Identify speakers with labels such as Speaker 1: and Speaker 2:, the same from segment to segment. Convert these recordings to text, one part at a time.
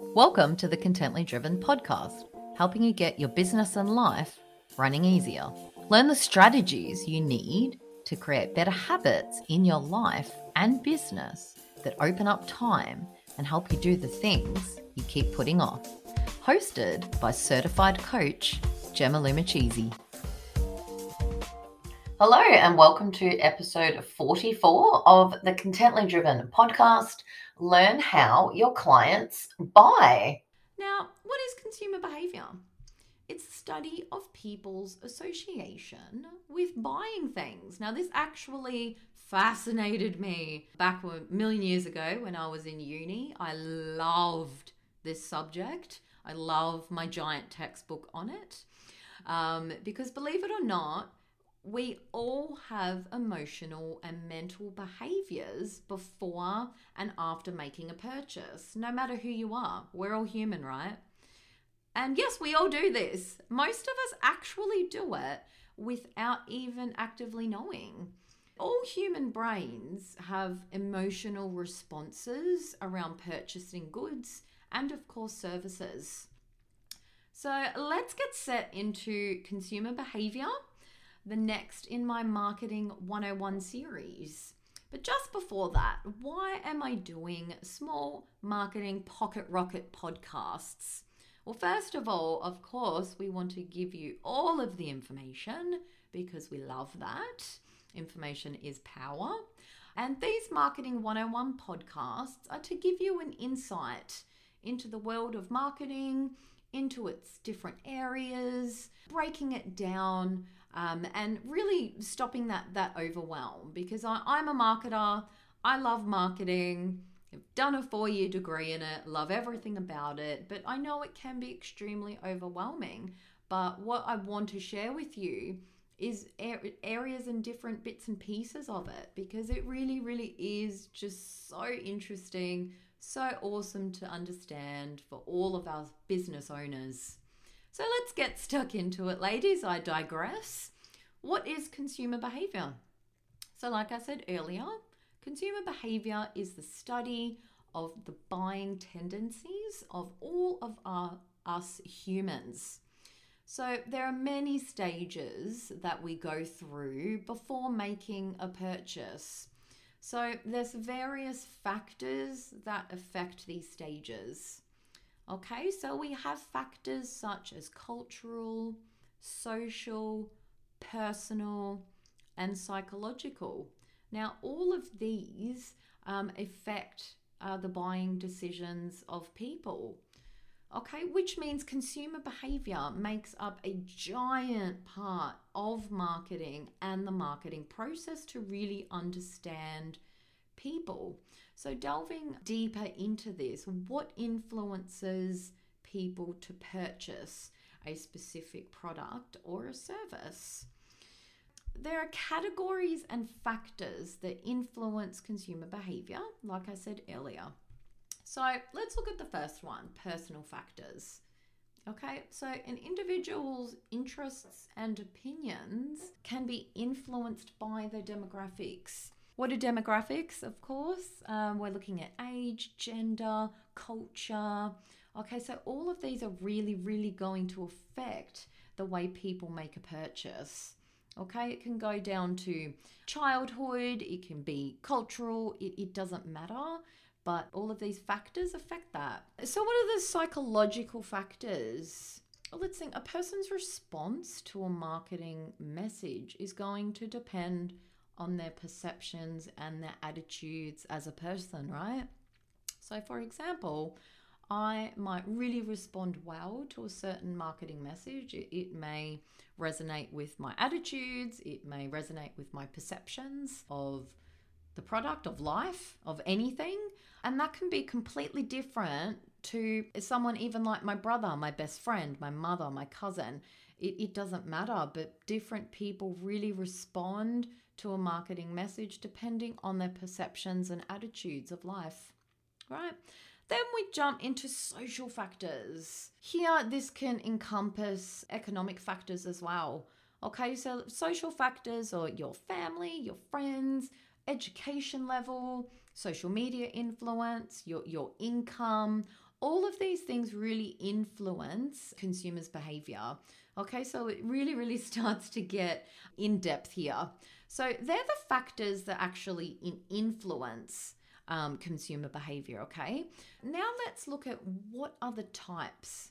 Speaker 1: Welcome to the Contently Driven podcast, helping you get your business and life running easier. Learn the strategies you need to create better habits in your life and business that open up time and help you do the things you keep putting off. Hosted by certified coach Gemma Lumachisi. Hello, and welcome to episode 44 of the Contently Driven podcast. Learn how your clients buy.
Speaker 2: Now, what is consumer behavior? It's the study of people's association with buying things. Now, this actually fascinated me back a million years ago when I was in uni. I loved this subject. I love my giant textbook on it. Um, because believe it or not, we all have emotional and mental behaviors before and after making a purchase, no matter who you are. We're all human, right? And yes, we all do this. Most of us actually do it without even actively knowing. All human brains have emotional responses around purchasing goods and, of course, services. So let's get set into consumer behavior the next in my Marketing 101 series. But just before that, why am I doing small marketing pocket rocket podcasts? Well, first of all, of course, we want to give you all of the information because we love that. Information is power. And these Marketing 101 podcasts are to give you an insight into the world of marketing, into its different areas, breaking it down um, and really stopping that that overwhelm because I, I'm a marketer. I love marketing. I've done a four year degree in it, love everything about it, but I know it can be extremely overwhelming. But what I want to share with you is areas and different bits and pieces of it because it really, really is just so interesting, so awesome to understand for all of our business owners. So let's get stuck into it, ladies. I digress. What is consumer behavior? So, like I said earlier, consumer behavior is the study of the buying tendencies of all of our, us humans. So, there are many stages that we go through before making a purchase. So, there's various factors that affect these stages. Okay, so we have factors such as cultural, social, personal, and psychological. Now, all of these um, affect uh, the buying decisions of people. Okay, which means consumer behavior makes up a giant part of marketing and the marketing process to really understand people. So, delving deeper into this, what influences people to purchase a specific product or a service? There are categories and factors that influence consumer behavior, like I said earlier. So, let's look at the first one personal factors. Okay, so an individual's interests and opinions can be influenced by their demographics. What are demographics? Of course, um, we're looking at age, gender, culture. Okay, so all of these are really, really going to affect the way people make a purchase. Okay, it can go down to childhood, it can be cultural, it, it doesn't matter but all of these factors affect that. So, what are the psychological factors? Well, let's think a person's response to a marketing message is going to depend on their perceptions and their attitudes as a person, right? So, for example, I might really respond well to a certain marketing message. It, may resonate with my attitudes, it may resonate with my perceptions of the product, of life, of anything. And that can be completely different to someone even like my brother, my best friend, my mother, my cousin. It, it doesn't matter, but different people really respond to a marketing message depending on their perceptions and attitudes of life, right? Then we jump into social factors. Here, this can encompass economic factors as well. Okay, so social factors or your family, your friends, education level, social media influence, your, your income, All of these things really influence consumers' behavior. Okay, so it really, really starts to get in depth here. So they're the factors that actually influence um, consumer behavior. Okay, now let's look at what are the types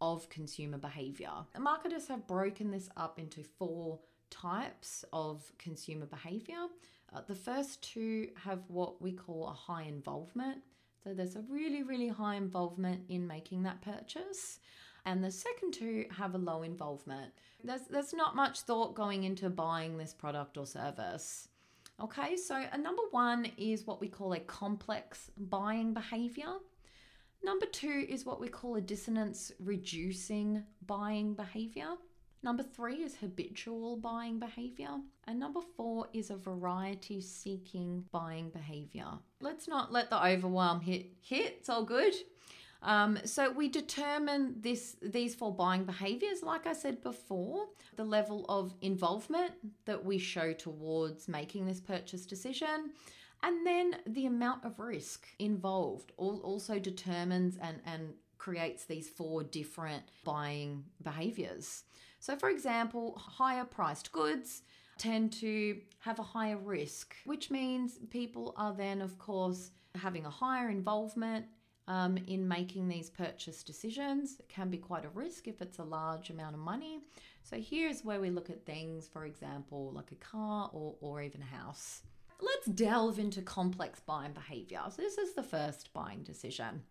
Speaker 2: of consumer behavior. Marketers have broken this up into four types of consumer behavior. Uh, the first two have what we call a high involvement. So there's a really, really high involvement in making that purchase. And the second two have a low involvement. There's, there's not much thought going into buying this product or service. Okay, so a number one is what we call a complex buying behavior. Number two is what we call a dissonance reducing buying behavior. Number three is habitual buying behavior. And number four is a variety seeking buying behavior. Let's not let the overwhelm hit hit. It's all good. Um, so we determine this these four buying behaviors, like I said before, the level of involvement that we show towards making this purchase decision, and then the amount of risk involved also determines and, and creates these four different buying behaviors. So, for example, higher priced goods tend to have a higher risk, which means people are then, of course, having a higher involvement um, in making these purchase decisions. It can be quite a risk if it's a large amount of money. So, here's where we look at things, for example, like a car or, or even a house. Let's delve into complex buying behavior. So, this is the first buying decision.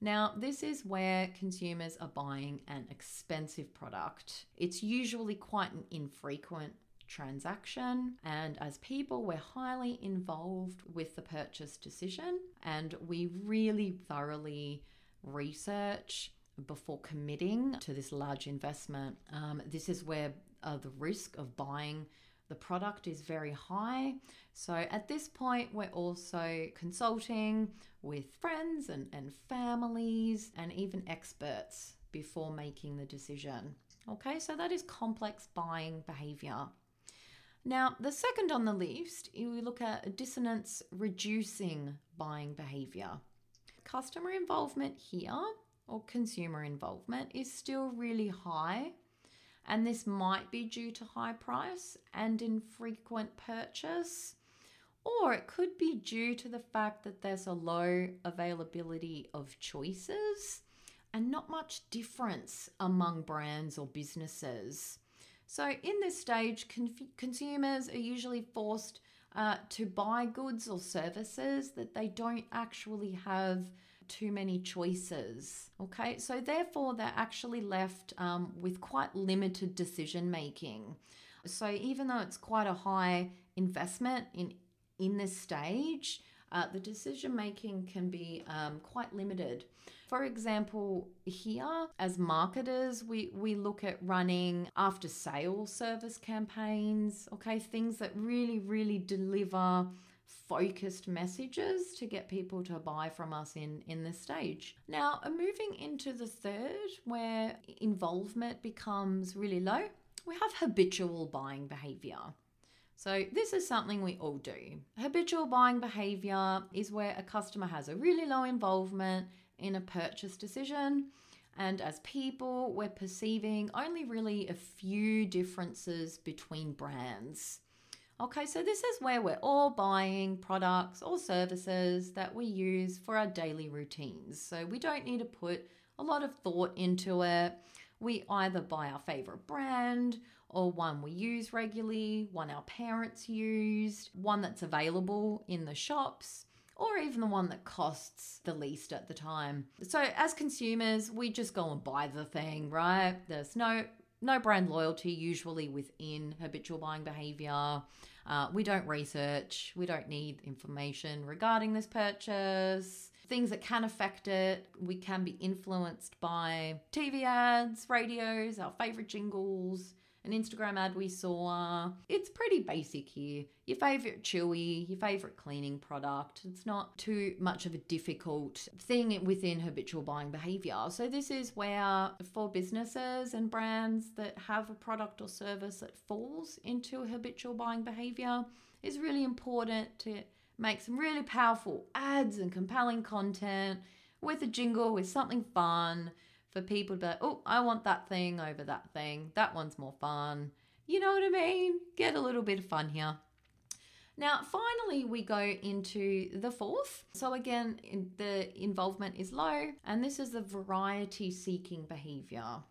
Speaker 2: Now, this is where consumers are buying an expensive product. It's usually quite an infrequent transaction. And as people, we're highly involved with the purchase decision and we really thoroughly research before committing to this large investment. Um, this is where uh, the risk of buying the product is very high. So at this point, we're also consulting with friends and, and families and even experts before making the decision. Okay, so that is complex buying behavior. Now, the second on the list, we look at dissonance reducing buying behavior. Customer involvement here, or consumer involvement, is still really high and this might be due to high price and infrequent purchase, or it could be due to the fact that there's a low availability of choices and not much difference among brands or businesses. So, in this stage, consumers are usually forced uh, to buy goods or services that they don't actually have too many choices. Okay, so therefore they're actually left um, with quite limited decision making. So even though it's quite a high investment in in this stage, uh, the decision making can be um, quite limited. For example, here as marketers, we, we look at running after sale service campaigns, okay, things that really, really deliver focused messages to get people to buy from us in in this stage. Now, uh, moving into the third where involvement becomes really low, we have habitual buying behavior. So, this is something we all do. Habitual buying behavior is where a customer has a really low involvement in a purchase decision. And as people, we're perceiving only really a few differences between brands. Okay, so this is where we're all buying products or services that we use for our daily routines. So we don't need to put a lot of thought into it. We either buy our favorite brand or one we use regularly, one our parents used, one that's available in the shops, or even the one that costs the least at the time. So as consumers, we just go and buy the thing, right? There's no no brand loyalty usually within habitual buying behavior. Uh, we don't research, we don't need information regarding this purchase. Things that can affect it, we can be influenced by TV ads, radios, our favorite jingles, an Instagram ad we saw. It's pretty basic here. Your favorite chewy, your favorite cleaning product. It's not too much of a difficult thing within habitual buying behavior. So, this is where for businesses and brands that have a product or service that falls into habitual buying behavior, is really important to make some really powerful ads and compelling content with a jingle, with something fun for people to be like, oh, I want that thing over that thing. That one's more fun. You know what I mean? Get a little bit of fun here. Now, finally, we go into the fourth. So, again, the involvement is low, and this is the variety seeking behavior.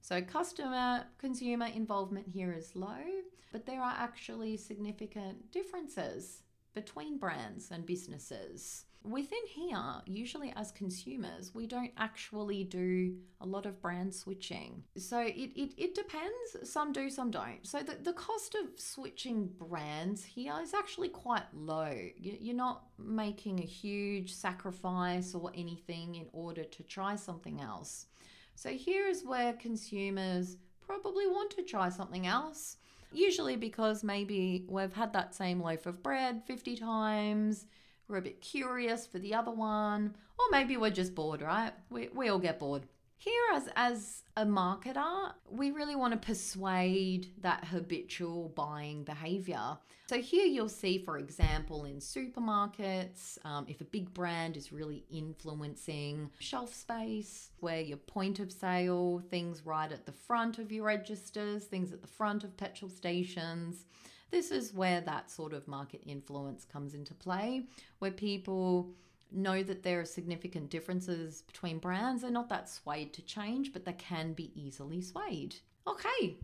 Speaker 2: So, customer consumer involvement here is low, but there are actually significant differences between brands and businesses. Within here, usually as consumers, we don't actually do a lot of brand switching. So it, it, it depends. Some do, some don't. So the, the cost of switching brands here is actually quite low. You're not making a huge sacrifice or anything in order to try something else. So here is where consumers probably want to try something else. Usually because maybe we've had that same loaf of bread 50 times we're a bit curious for the other one, or maybe we're just bored, right? We, we all get bored. Here, as, as a marketer, we really want to persuade that habitual buying behavior. So, here you'll see, for example, in supermarkets, um, if a big brand is really influencing shelf space, where your point of sale, things right at the front of your registers, things at the front of petrol stations, this is where that sort of market influence comes into play, where people know that there are significant differences between brands. They're not that swayed to change, but they can be easily swayed. Okay,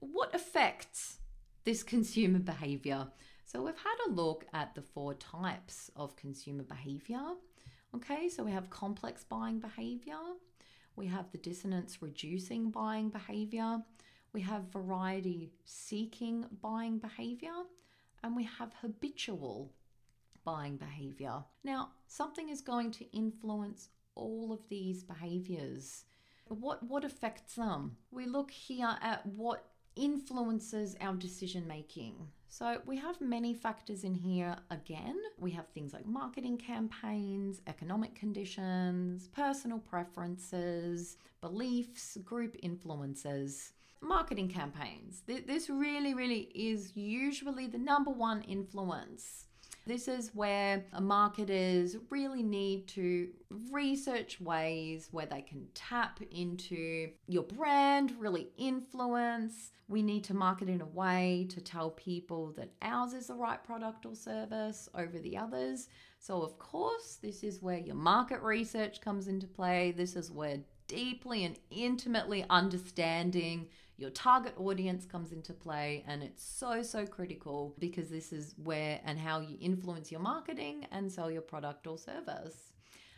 Speaker 2: what affects this consumer behavior? So, we've had a look at the four types of consumer behavior. Okay, so we have complex buying behavior, we have the dissonance reducing buying behavior, we have variety seeking buying behavior, and we have habitual buying behavior. Now, something is going to influence all of these behaviors. What, what affects them? We look here at what influences our decision making. So, we have many factors in here again. We have things like marketing campaigns, economic conditions, personal preferences, beliefs, group influences marketing campaigns. This really, really is usually the number one influence. This is where marketers really need to research ways where they can tap into your brand, really influence. We need to market in a way to tell people that ours is the right product or service over the others. So, of course, this is where your market research comes into play. This is where deeply and intimately understanding your target audience comes into play and it's so so critical because this is where and how you influence your marketing and sell your product or service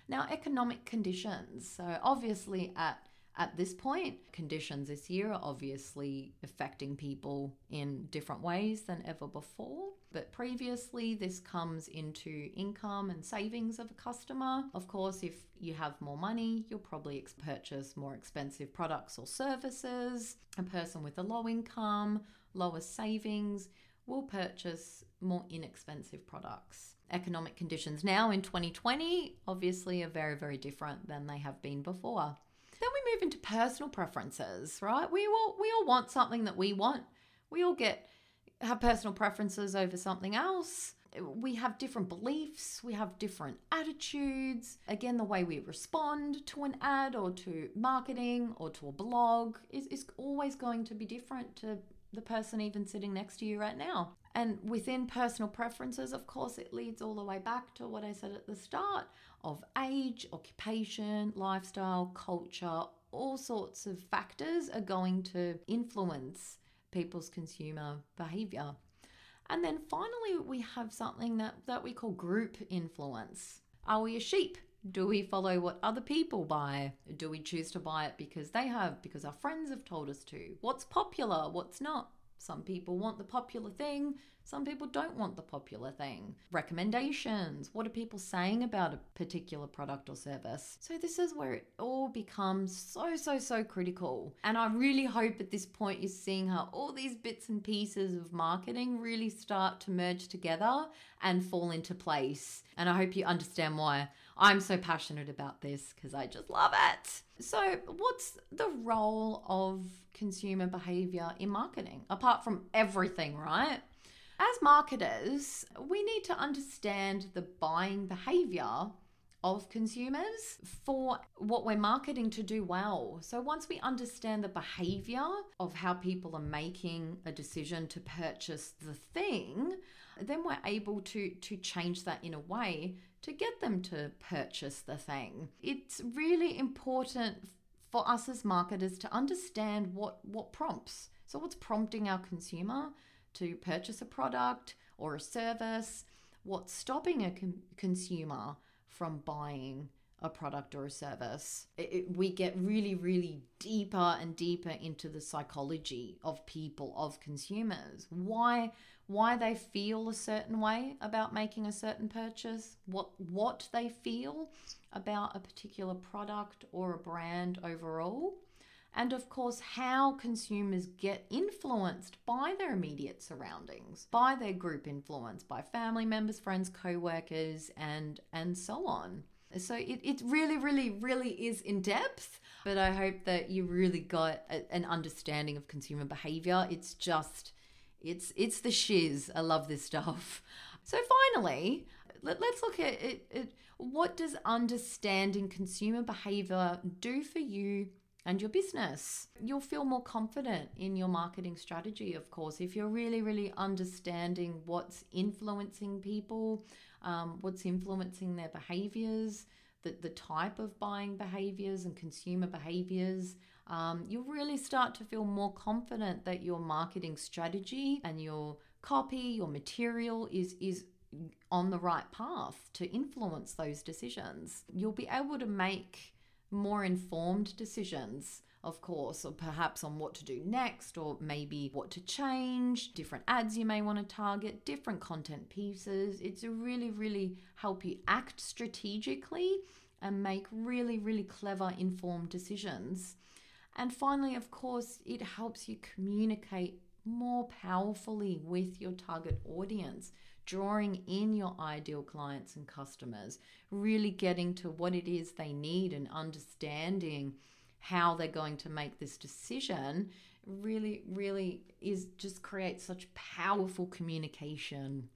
Speaker 2: now economic conditions so obviously at at this point, conditions this year are obviously affecting people in different ways than ever before. But previously, this comes into income and savings of a customer. Of course, if you have more money, you'll probably purchase more expensive products or services. A person with a low income, lower savings, will purchase more inexpensive products. Economic conditions now in 2020 obviously are very, very different than they have been before. Then we move into personal preferences, right? We all we all want something that we want. We all get have personal preferences over something else. We have different beliefs, we have different attitudes. Again, the way we respond to an ad or to marketing or to a blog is, is always going to be different to the person even sitting next to you right now. And within personal preferences, of course, it leads all the way back to what I said at the start of age, occupation, lifestyle, culture, all sorts of factors are going to influence people's consumer behavior. And then finally, we have something that, that we call group influence. Are we a sheep? Do we follow what other people buy? Do we choose to buy it because they have, because our friends have told us to? What's popular? What's not? Some people want the popular thing, some people don't want the popular thing. Recommendations what are people saying about a particular product or service? So, this is where it all becomes so, so, so critical. And I really hope at this point you're seeing how all these bits and pieces of marketing really start to merge together and fall into place. And I hope you understand why I'm so passionate about this because I just love it. So, what's the role of consumer behavior in marketing apart from everything, right? As marketers, we need to understand the buying behavior of consumers for what we're marketing to do well. So once we understand the behavior of how people are making a decision to purchase the thing, then we're able to to change that in a way to get them to purchase the thing. It's really important for us as marketers to understand what what prompts. So what's prompting our consumer to purchase a product or a service? What's stopping a con- consumer from buying a product or a service. It, it, we get really, really deeper and deeper into the psychology of people, of consumers. Why why they feel a certain way about making a certain purchase, what what they feel about a particular product or a brand overall. And of course, how consumers get influenced by their immediate surroundings, by their group influence, by family members, friends, co workers, and, and so on. So it, it really, really, really is in depth, but I hope that you really got a, an understanding of consumer behavior. It's just, it's it's the shiz. I love this stuff. So finally, let, us look at it, it. What does understanding consumer behavior do for you and your business. You'll feel more confident in your marketing strategy, of course, if you're really, really understanding what's influencing people, um, what's influencing their behaviors, the, the type of buying behaviors and consumer behaviors. Um, you'll really start to feel more confident that your marketing strategy and your copy, your material is is on the right path to influence those decisions. You'll be able to make more informed decisions of course, or perhaps on what to do next, or maybe what to change, different ads you may want to target, different content pieces. It's a really, really help you act strategically and make really, really clever, informed decisions. And finally, of course, it helps you communicate more powerfully with your target audience drawing in your ideal clients and customers, really getting to what it is they need and understanding how they're going to make this decision really really is just creates such powerful communication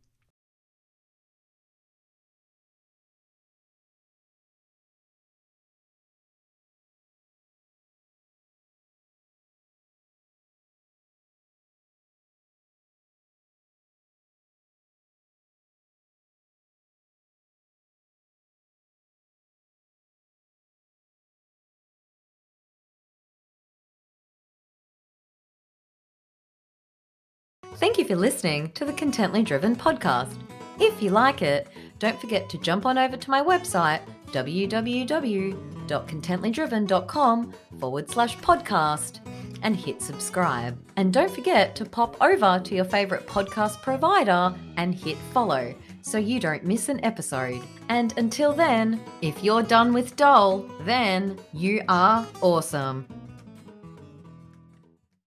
Speaker 1: Thank you for listening to the Contently Driven podcast. If you like it, don't forget to jump on over to my website, www.contentlydriven.com forward slash podcast, and hit subscribe. And don't forget to pop over to your favorite podcast provider and hit follow so you don't miss an episode. And until then, if you're done with dull, then you are awesome.